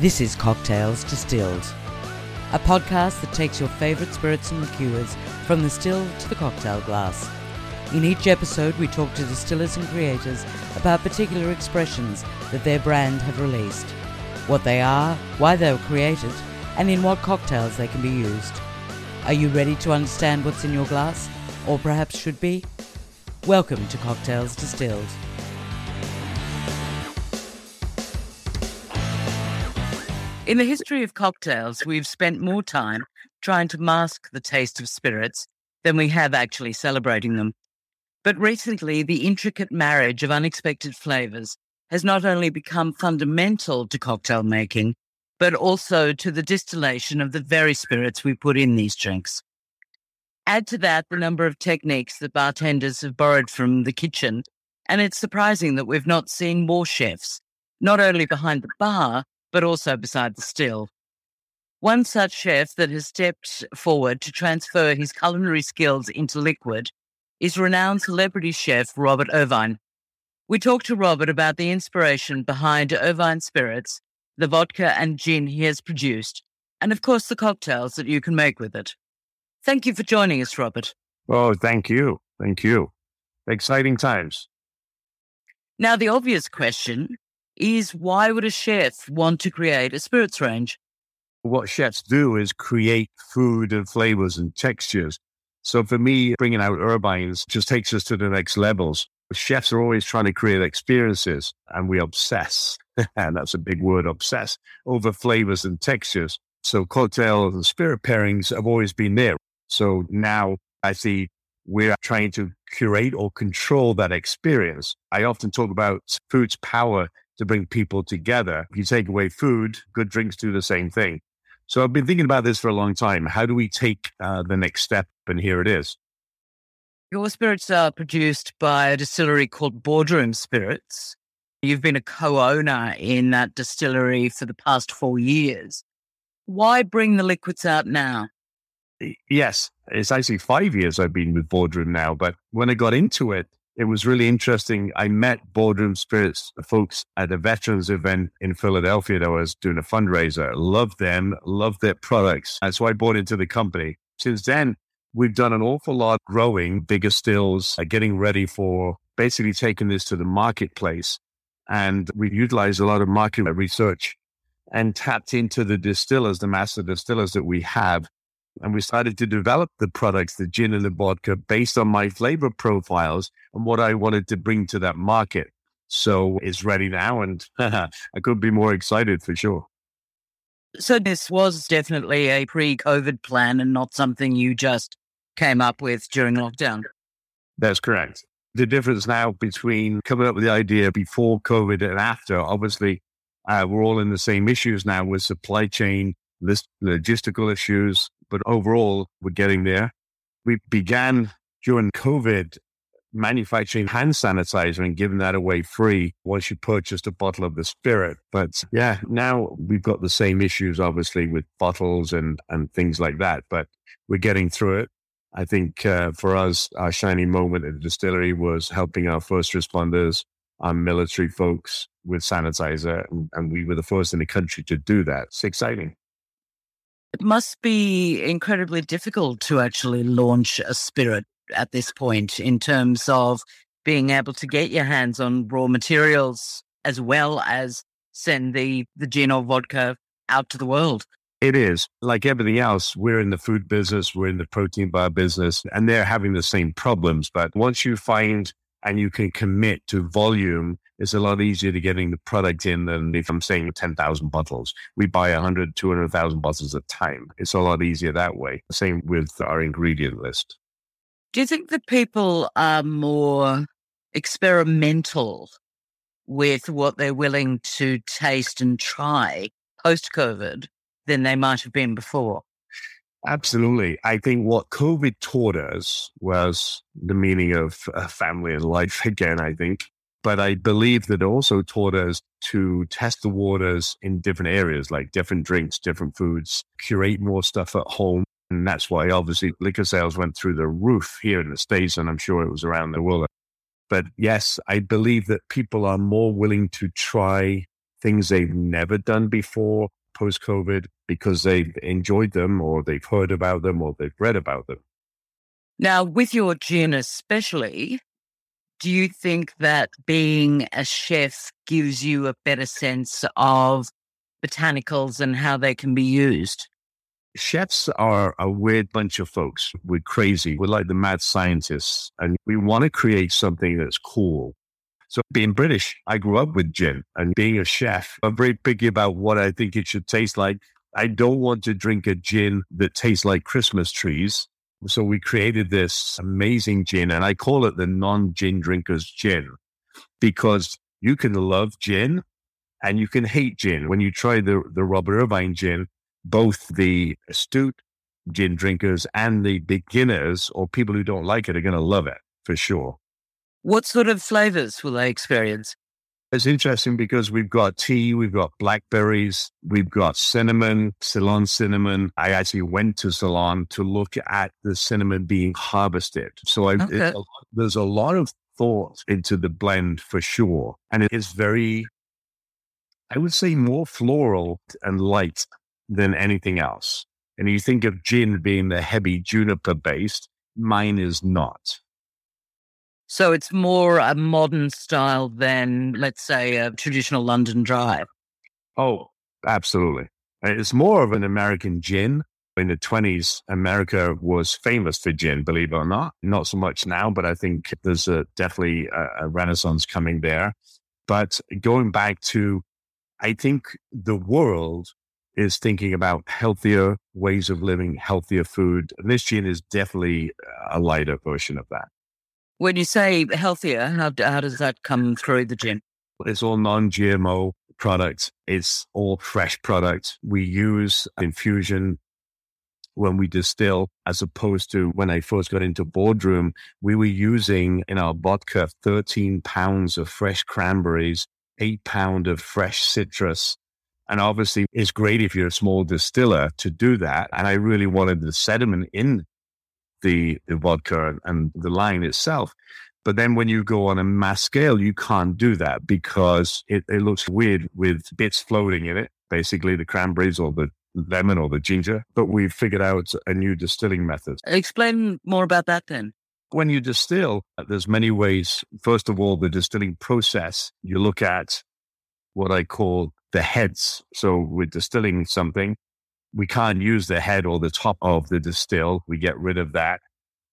This is Cocktails Distilled, a podcast that takes your favourite spirits and liqueurs from the still to the cocktail glass. In each episode, we talk to distillers and creators about particular expressions that their brand have released, what they are, why they were created, and in what cocktails they can be used. Are you ready to understand what's in your glass, or perhaps should be? Welcome to Cocktails Distilled. In the history of cocktails, we've spent more time trying to mask the taste of spirits than we have actually celebrating them. But recently, the intricate marriage of unexpected flavors has not only become fundamental to cocktail making, but also to the distillation of the very spirits we put in these drinks. Add to that the number of techniques that bartenders have borrowed from the kitchen, and it's surprising that we've not seen more chefs, not only behind the bar, but also beside the still. One such chef that has stepped forward to transfer his culinary skills into liquid is renowned celebrity chef Robert Irvine. We talked to Robert about the inspiration behind Irvine Spirits, the vodka and gin he has produced, and of course the cocktails that you can make with it. Thank you for joining us, Robert. Oh, thank you. Thank you. Exciting times. Now, the obvious question is why would a chef want to create a spirits range? What chefs do is create food and flavors and textures. So for me, bringing out Irvines just takes us to the next levels. Chefs are always trying to create experiences and we obsess, and that's a big word, obsess, over flavors and textures. So cocktails and spirit pairings have always been there. So now I see we're trying to curate or control that experience. I often talk about food's power to bring people together. If you take away food, good drinks do the same thing. So I've been thinking about this for a long time. How do we take uh, the next step? And here it is. Your spirits are produced by a distillery called Boardroom Spirits. You've been a co owner in that distillery for the past four years. Why bring the liquids out now? Yes, it's actually five years I've been with Boardroom now. But when I got into it, it was really interesting. I met Boardroom Spirits folks at a veterans event in Philadelphia that was doing a fundraiser. Loved them, loved their products. And so I bought into the company. Since then, we've done an awful lot growing bigger stills, uh, getting ready for basically taking this to the marketplace. And we've utilized a lot of market research and tapped into the distillers, the master distillers that we have and we started to develop the products, the gin and the vodka, based on my flavor profiles and what I wanted to bring to that market. So it's ready now, and I could be more excited for sure. So this was definitely a pre-COVID plan and not something you just came up with during lockdown. That's correct. The difference now between coming up with the idea before COVID and after, obviously, uh, we're all in the same issues now with supply chain, list, logistical issues, but overall, we're getting there. We began during COVID manufacturing hand sanitizer and giving that away free once you purchased a bottle of the spirit. But yeah, now we've got the same issues, obviously, with bottles and, and things like that, but we're getting through it. I think uh, for us, our shining moment at the distillery was helping our first responders, our military folks with sanitizer. And, and we were the first in the country to do that. It's exciting. It must be incredibly difficult to actually launch a spirit at this point in terms of being able to get your hands on raw materials as well as send the, the gin or vodka out to the world. It is. Like everything else, we're in the food business, we're in the protein bar business, and they're having the same problems. But once you find and you can commit to volume it's a lot easier to getting the product in than if I'm saying 10,000 bottles. We buy 100, 200,000 bottles at a time. It's a lot easier that way. Same with our ingredient list. Do you think that people are more experimental with what they're willing to taste and try post COVID than they might have been before? Absolutely. I think what COVID taught us was the meaning of uh, family and life again, I think. But I believe that it also taught us to test the waters in different areas, like different drinks, different foods, curate more stuff at home. And that's why obviously liquor sales went through the roof here in the States, and I'm sure it was around the world. But yes, I believe that people are more willing to try things they've never done before post COVID because they've enjoyed them or they've heard about them or they've read about them. Now, with your gin especially, do you think that being a chef gives you a better sense of botanicals and how they can be used? Chefs are a weird bunch of folks. We're crazy. We're like the mad scientists, and we want to create something that's cool. So, being British, I grew up with gin, and being a chef, I'm very picky about what I think it should taste like. I don't want to drink a gin that tastes like Christmas trees. So, we created this amazing gin, and I call it the non gin drinkers gin because you can love gin and you can hate gin. When you try the, the Robert Irvine gin, both the astute gin drinkers and the beginners or people who don't like it are going to love it for sure. What sort of flavors will they experience? It's interesting because we've got tea, we've got blackberries, we've got cinnamon, Ceylon cinnamon. I actually went to Ceylon to look at the cinnamon being harvested. So I, okay. a, there's a lot of thought into the blend for sure. And it is very, I would say, more floral and light than anything else. And you think of gin being the heavy juniper based, mine is not. So it's more a modern style than, let's say, a traditional London dry. Oh, absolutely. It's more of an American gin. In the 20s, America was famous for gin, believe it or not. Not so much now, but I think there's a, definitely a, a renaissance coming there. But going back to, I think the world is thinking about healthier ways of living, healthier food. And this gin is definitely a lighter version of that. When you say healthier, how, how does that come through the gin? It's all non GMO products, it's all fresh products. We use infusion when we distill, as opposed to when I first got into boardroom, we were using in our vodka 13 pounds of fresh cranberries, eight pound of fresh citrus, and obviously, it's great if you're a small distiller to do that. And I really wanted the sediment in the, the vodka and the line itself. But then when you go on a mass scale, you can't do that because it, it looks weird with bits floating in it, basically the cranberries or the lemon or the ginger. But we've figured out a new distilling method. Explain more about that then. When you distill, uh, there's many ways. First of all, the distilling process, you look at what I call the heads. So we're distilling something. We can't use the head or the top of the distill. We get rid of that.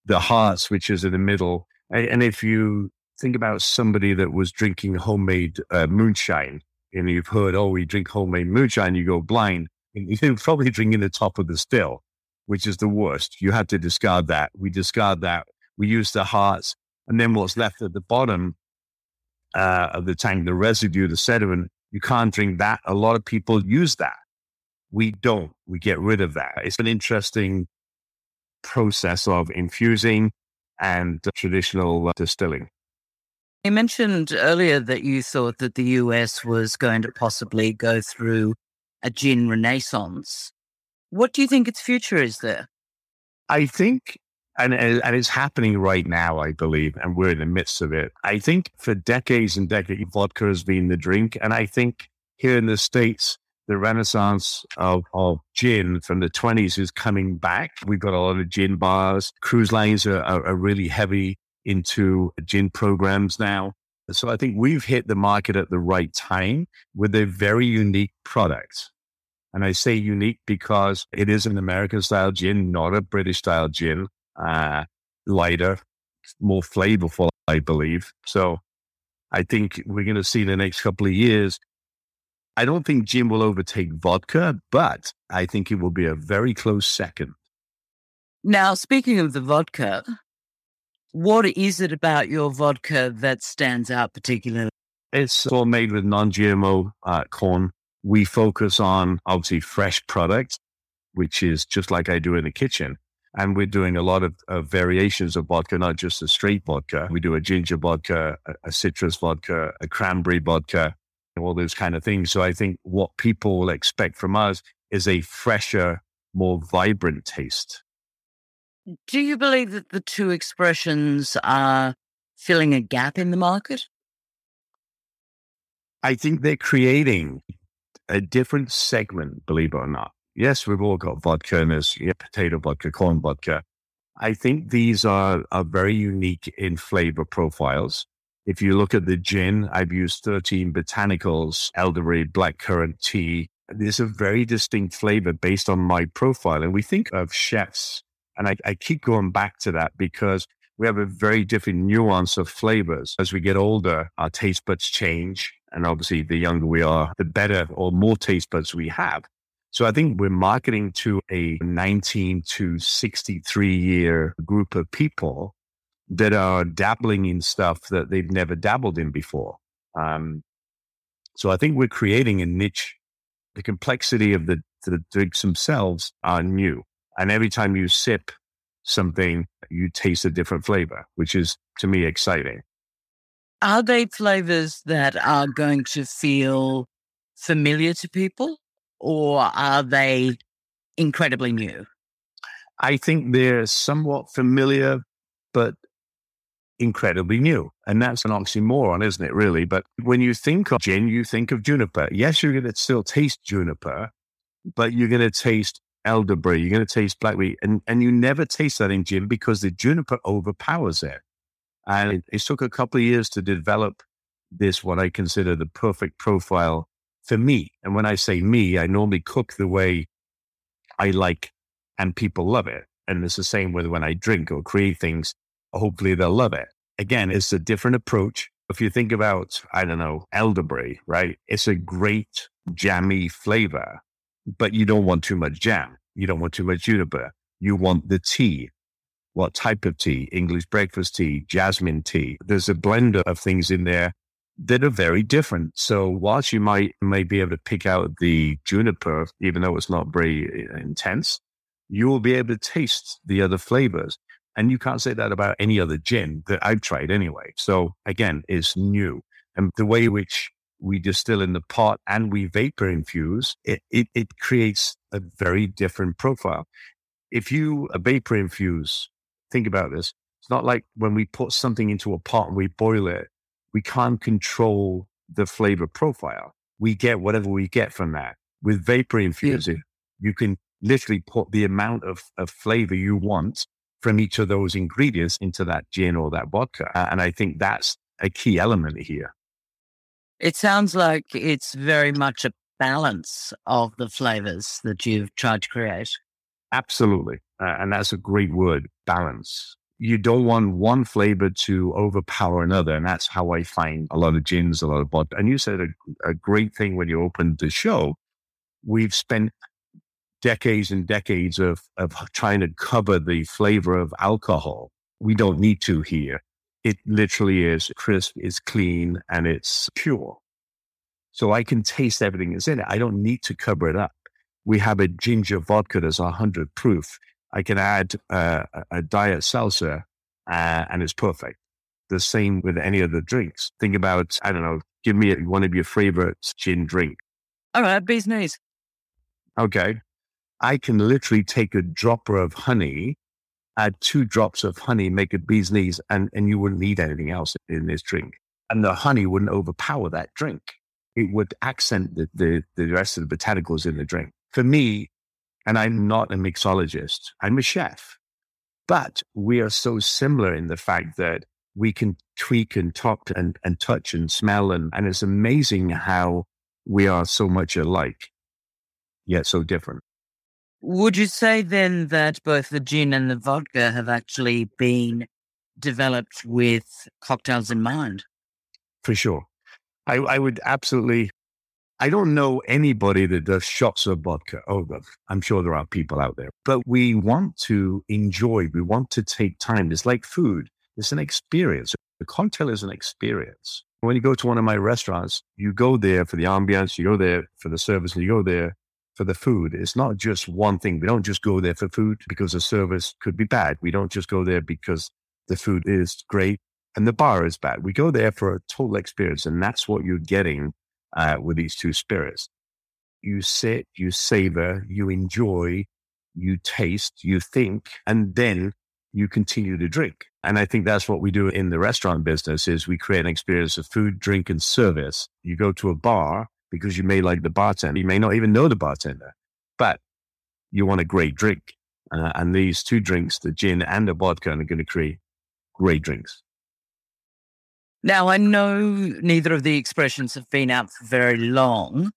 The hearts, which is in the middle. And if you think about somebody that was drinking homemade uh, moonshine and you've heard, oh, we drink homemade moonshine, you go blind. You're probably drinking the top of the still, which is the worst. You have to discard that. We discard that. We use the hearts. And then what's left at the bottom uh, of the tank, the residue, the sediment, you can't drink that. A lot of people use that. We don't. We get rid of that. It's an interesting process of infusing and traditional uh, distilling. You mentioned earlier that you thought that the US was going to possibly go through a gin renaissance. What do you think its future is there? I think and, and it's happening right now, I believe, and we're in the midst of it. I think for decades and decades, vodka has been the drink. And I think here in the States, the renaissance of, of gin from the 20s is coming back. We've got a lot of gin bars. Cruise lines are, are, are really heavy into gin programs now. So I think we've hit the market at the right time with a very unique product. And I say unique because it is an American style gin, not a British style gin uh, lighter, more flavorful, I believe. So I think we're going to see in the next couple of years. I don't think gin will overtake vodka, but I think it will be a very close second. Now, speaking of the vodka, what is it about your vodka that stands out particularly? It's all made with non GMO uh, corn. We focus on obviously fresh products, which is just like I do in the kitchen. And we're doing a lot of, of, variations of vodka, not just a straight vodka. We do a ginger vodka, a, a citrus vodka, a cranberry vodka, all those kind of things. So I think what people will expect from us is a fresher, more vibrant taste. Do you believe that the two expressions are filling a gap in the market? I think they're creating a different segment, believe it or not. Yes, we've all got vodka and there's yeah, potato vodka, corn vodka. I think these are, are very unique in flavor profiles. If you look at the gin, I've used 13 botanicals, elderberry, blackcurrant tea. There's a very distinct flavor based on my profile. And we think of chefs, and I, I keep going back to that because we have a very different nuance of flavors. As we get older, our taste buds change. And obviously, the younger we are, the better or more taste buds we have. So I think we're marketing to a 19 to 63 year group of people that are dabbling in stuff that they've never dabbled in before. Um, so I think we're creating a niche. The complexity of the, the drinks themselves are new. And every time you sip something, you taste a different flavor, which is to me exciting. Are they flavors that are going to feel familiar to people or are they incredibly new? I think they're somewhat familiar, but incredibly new. And that's an oxymoron, isn't it, really? But when you think of gin, you think of juniper. Yes, you're going to still taste juniper, but you're going to taste elderberry, you're going to taste blackberry. And, and you never taste that in gin because the juniper overpowers it. And it, it took a couple of years to develop this, what I consider the perfect profile for me. And when I say me, I normally cook the way I like and people love it. And it's the same with when I drink or create things. Hopefully they'll love it. Again, it's a different approach. If you think about, I don't know, elderberry, right? It's a great jammy flavor, but you don't want too much jam. You don't want too much juniper. You want the tea. What type of tea? English breakfast tea, jasmine tea. There's a blend of things in there that are very different. So whilst you might may be able to pick out the juniper, even though it's not very uh, intense, you will be able to taste the other flavors. And you can't say that about any other gin that I've tried anyway. So again, it's new. And the way which we distill in the pot and we vapor infuse, it, it, it creates a very different profile. If you a vapor infuse, think about this. It's not like when we put something into a pot and we boil it we can't control the flavor profile. We get whatever we get from that. With vapor infusing, yeah. you can literally put the amount of, of flavor you want from each of those ingredients into that gin or that vodka. And I think that's a key element here. It sounds like it's very much a balance of the flavors that you've tried to create. Absolutely. Uh, and that's a great word balance you don't want one flavor to overpower another. And that's how I find a lot of gins, a lot of vodka. And you said a, a great thing when you opened the show. We've spent decades and decades of, of trying to cover the flavor of alcohol. We don't need to here. It literally is crisp, it's clean, and it's pure. So I can taste everything that's in it. I don't need to cover it up. We have a ginger vodka that's 100 proof. I can add uh, a diet salsa uh, and it's perfect. The same with any other drinks. Think about, I don't know, give me one of your favorite gin drink. All right, bee's knees. Okay. I can literally take a dropper of honey, add two drops of honey, make a bee's knees, and, and you wouldn't need anything else in this drink. And the honey wouldn't overpower that drink. It would accent the, the, the rest of the botanicals in the drink. For me, and I'm not a mixologist, I'm a chef. But we are so similar in the fact that we can tweak and talk and, and touch and smell. And, and it's amazing how we are so much alike, yet so different. Would you say then that both the gin and the vodka have actually been developed with cocktails in mind? For sure. I, I would absolutely I don't know anybody that does shots of vodka. Oh, I'm sure there are people out there, but we want to enjoy. We want to take time. It's like food. It's an experience. The cocktail is an experience. When you go to one of my restaurants, you go there for the ambiance, you go there for the service, and you go there for the food. It's not just one thing. We don't just go there for food because the service could be bad. We don't just go there because the food is great and the bar is bad. We go there for a total experience. And that's what you're getting uh, with these two spirits. You sit, you savor, you enjoy, you taste, you think, and then you continue to drink. And I think that's what we do in the restaurant business is we create an experience of food, drink, and service. You go to a bar because you may like the bartender. You may not even know the bartender, but you want a great drink. Uh, and these two drinks, the gin and the vodka, are going to create great drinks. Now, I know neither of the expressions have been out for very long,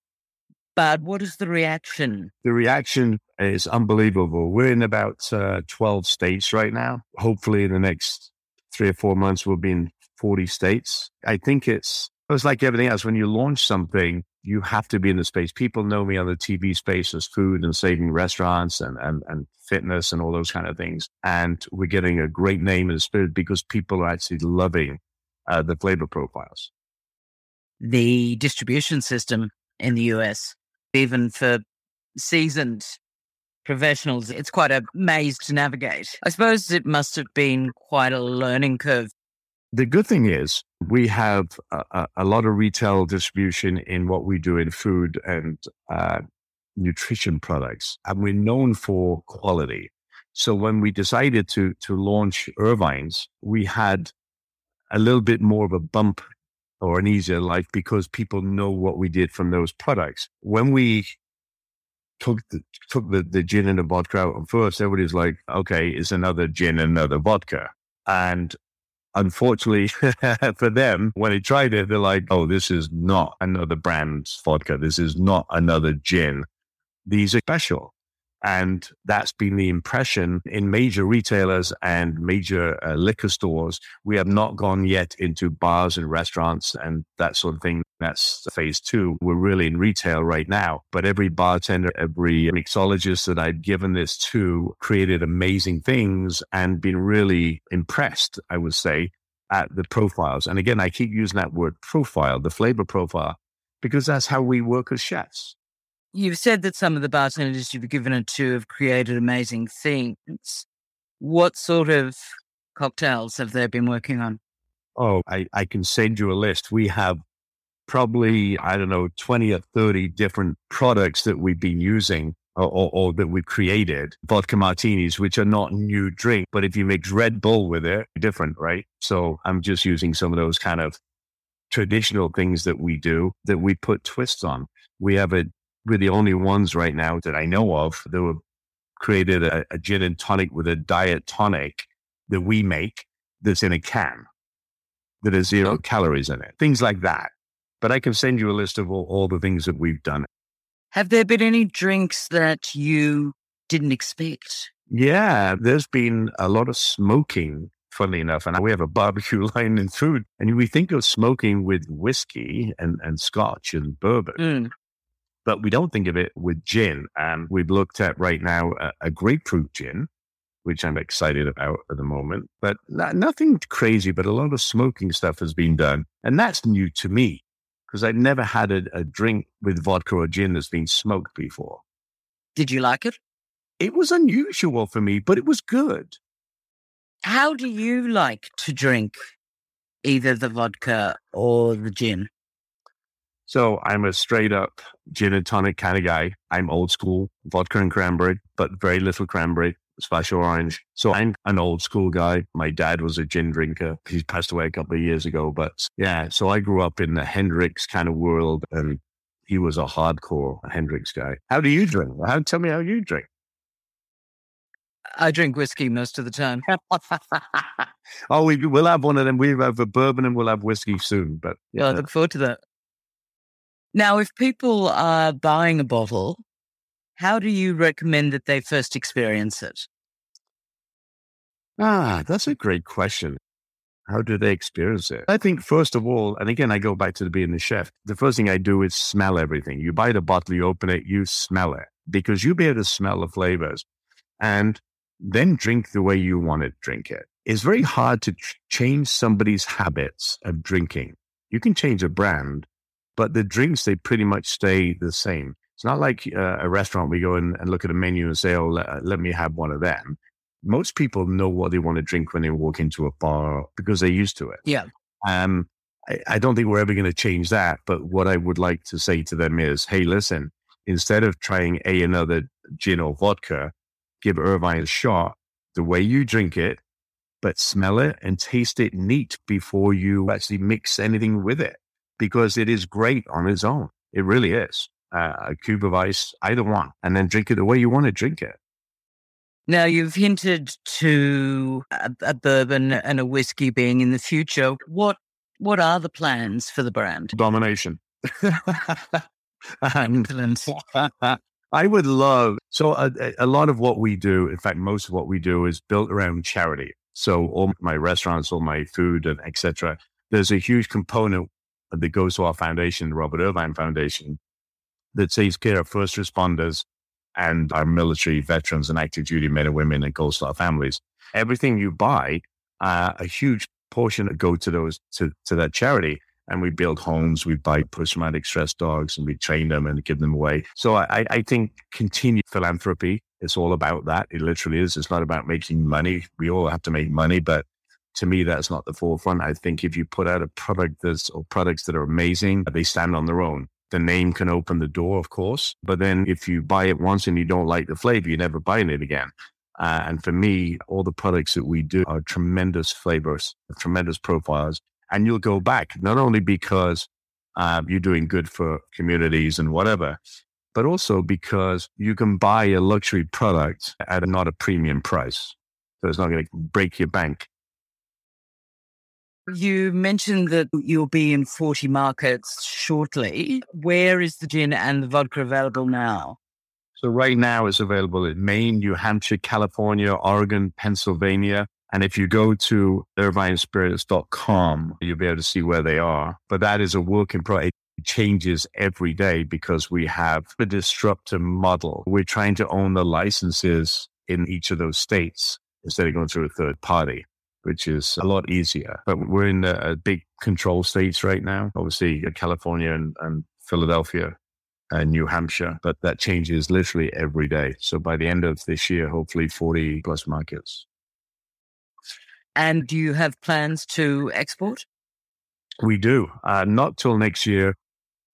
but what is the reaction? The reaction is unbelievable. We're in about uh, 12 states right now. Hopefully, in the next three or four months, we'll be in 40 states. I think it's, it's like everything else. When you launch something, you have to be in the space. People know me on the TV space as food and saving restaurants and, and, and fitness and all those kind of things. And we're getting a great name in the spirit because people are actually loving uh, the flavor profiles. The distribution system in the US, even for seasoned professionals, it's quite a maze to navigate. I suppose it must have been quite a learning curve. The good thing is we have a, a lot of retail distribution in what we do in food and uh, nutrition products, and we're known for quality. So when we decided to to launch Irvine's, we had a little bit more of a bump or an easier life because people know what we did from those products. When we took the, took the, the gin and the vodka out first, everybody's like, okay, it's another gin and another vodka. And unfortunately for them, when they tried it, they're like, oh, this is not another brand's vodka. This is not another gin. These are special. And that's been the impression in major retailers and major uh, liquor stores. We have not gone yet into bars and restaurants and that sort of thing. That's phase two. We're really in retail right now. But every bartender, every mixologist that I've given this to created amazing things and been really impressed, I would say, at the profiles. And again, I keep using that word profile, the flavor profile, because that's how we work as chefs. You've said that some of the bartenders you've given it to have created amazing things. What sort of cocktails have they been working on? Oh, I, I can send you a list. We have probably, I don't know, 20 or 30 different products that we've been using or, or, or, that we've created. Vodka martinis, which are not new drink, but if you mix Red Bull with it, different, right? So I'm just using some of those kind of traditional things that we do that we put twists on. We have a we're the only ones right now that I know of that have created a, a gin and tonic with a diet tonic that we make that's in a can that has zero calories in it. Things like that. But I can send you a list of all, all the things that we've done. Have there been any drinks that you didn't expect? Yeah, there's been a lot of smoking, funnily enough. And we have a barbecue line in food. And we think of smoking with whiskey and, and scotch and bourbon. Mm but we don't think of it with gin. And we've looked at right now a, a grapefruit gin, which I'm excited about at the moment, but not, nothing crazy, but a lot of smoking stuff has been done. And that's new to me because I've never had a, a drink with vodka or gin that's been smoked before. Did you like it? It was unusual for me, but it was good. How do you like to drink either the vodka or the gin? So I'm a straight up gin and tonic kind of guy. I'm old school, vodka and cranberry, but very little cranberry, special orange. So I'm an old school guy. My dad was a gin drinker. He passed away a couple of years ago. But yeah, so I grew up in the Hendrick's kind of world and he was a hardcore Hendrick's guy. How do you drink? How, tell me how you drink. I drink whiskey most of the time. oh, we, will have one of them. We have a bourbon and we'll have whiskey soon. But yeah, I look forward to that. Now, if people are buying a bottle, how do you recommend that they first experience it? Ah, that's a great question. How do they experience it? I think, first of all, and again, I go back to the being the chef. The first thing I do is smell everything. You buy the bottle, you open it, you smell it because you'll be able to smell the flavors and then drink the way you want to drink it. It's very hard to ch- change somebody's habits of drinking. You can change a brand, but the drinks they pretty much stay the same. It's not like uh, a restaurant we go in and look at a menu and say, "Oh, let, uh, let me have one of them." Most people know what they want to drink when they walk into a bar because they're used to it. Yeah. Um, I, I don't think we're ever going to change that. But what I would like to say to them is, "Hey, listen, instead of trying a another gin or vodka, give Irvine a shot. The way you drink it but smell it and taste it neat before you actually mix anything with it because it is great on its own. It really is. Uh, a cube of ice, either one, and then drink it the way you want to drink it. Now, you've hinted to a, a, bourbon and a whiskey being in the future. What what are the plans for the brand? Domination. I would love so a, a, lot of what we do, in fact, most of what we do is built around charity. So all my restaurants, all my food, and etc. There's a huge component that goes to our foundation, the Robert Irvine Foundation, that takes care of first responders and our military veterans and active duty men and women and Gold Star families. Everything you buy, uh, a huge portion go to those to, to that charity and we build homes. We buy post traumatic stress dogs and we train them and give them away. So I, I think continued philanthropy is all about that. It literally is. It's not about making money. We all have to make money, but to me, that's not the forefront. I think if you put out a product that's or products that are amazing, they stand on their own. The name can open the door, of course, but then if you buy it once and you don't like the flavor, you're never buying it again. Uh, and for me, all the products that we do are tremendous flavors, tremendous profiles, and you'll go back not only because um, you're doing good for communities and whatever, but also because you can buy a luxury product at a, not a premium price. So it's not going to break your bank. You mentioned that you'll be in 40 markets shortly. Where is the gin and the vodka available now? So right now it's available in Maine, New Hampshire, California, Oregon, Pennsylvania, and if you go to irvinespirits.com, you'll be able to see where they are. But that is a work in progress. It changes every day because we have a disruptive model. We're trying to own the licenses in each of those states instead of going through a third party, which is a lot easier. But we're in a, big control states right now, obviously California and, and Philadelphia and New Hampshire, but that changes literally every day. So by the end of this year, hopefully 40 plus markets. And do you have plans to export? We do. Uh, not till next year.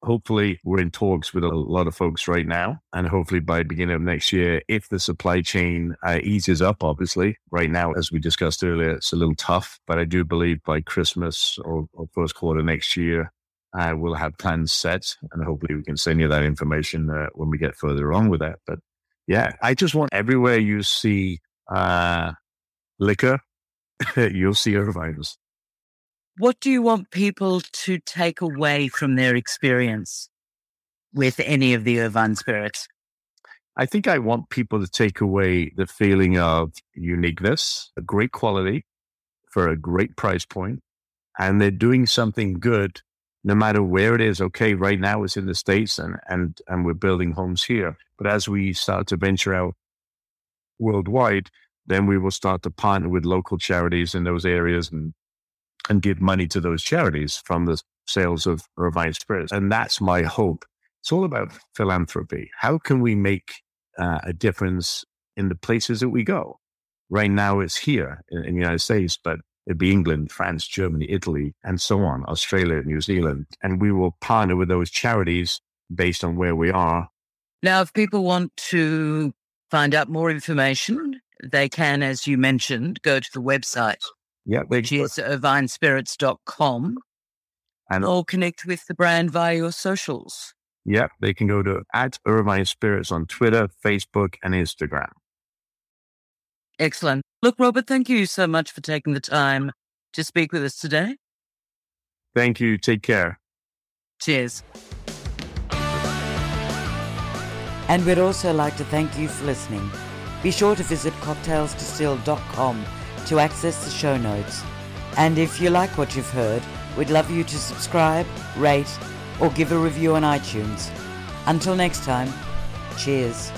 Hopefully, we're in talks with a lot of folks right now. And hopefully, by beginning of next year, if the supply chain uh, eases up, obviously, right now, as we discussed earlier, it's a little tough. But I do believe by Christmas or, or first quarter next year, uh, we'll have plans set. And hopefully, we can send you that information uh, when we get further on with that. But yeah, I just want everywhere you see uh, liquor you'll see Irvine's. What do you want people to take away from their experience with any of the Irvine spirits? I think I want people to take away the feeling of uniqueness, a great quality for a great price point, and they're doing something good no matter where it is. Okay, right now it's in the States and, and, and we're building homes here. But as we start to venture out worldwide, then we will start to partner with local charities in those areas and and give money to those charities from the sales of Irvine Spirits. And that's my hope. It's all about philanthropy. How can we make uh, a difference in the places that we go? Right now, it's here in, in the United States, but it'd be England, France, Germany, Italy, and so on, Australia, New Zealand. And we will partner with those charities based on where we are. Now, if people want to find out more information, they can, as you mentioned, go to the website, yeah, which is irvinespirits.com, and or connect with the brand via your socials. Yeah, they can go to at Irvine Spirits on Twitter, Facebook, and Instagram. Excellent. Look, Robert, thank you so much for taking the time to speak with us today. Thank you. Take care. Cheers. And we'd also like to thank you for listening. Be sure to visit cocktailsdistilled.com to access the show notes. And if you like what you've heard, we'd love you to subscribe, rate, or give a review on iTunes. Until next time, cheers.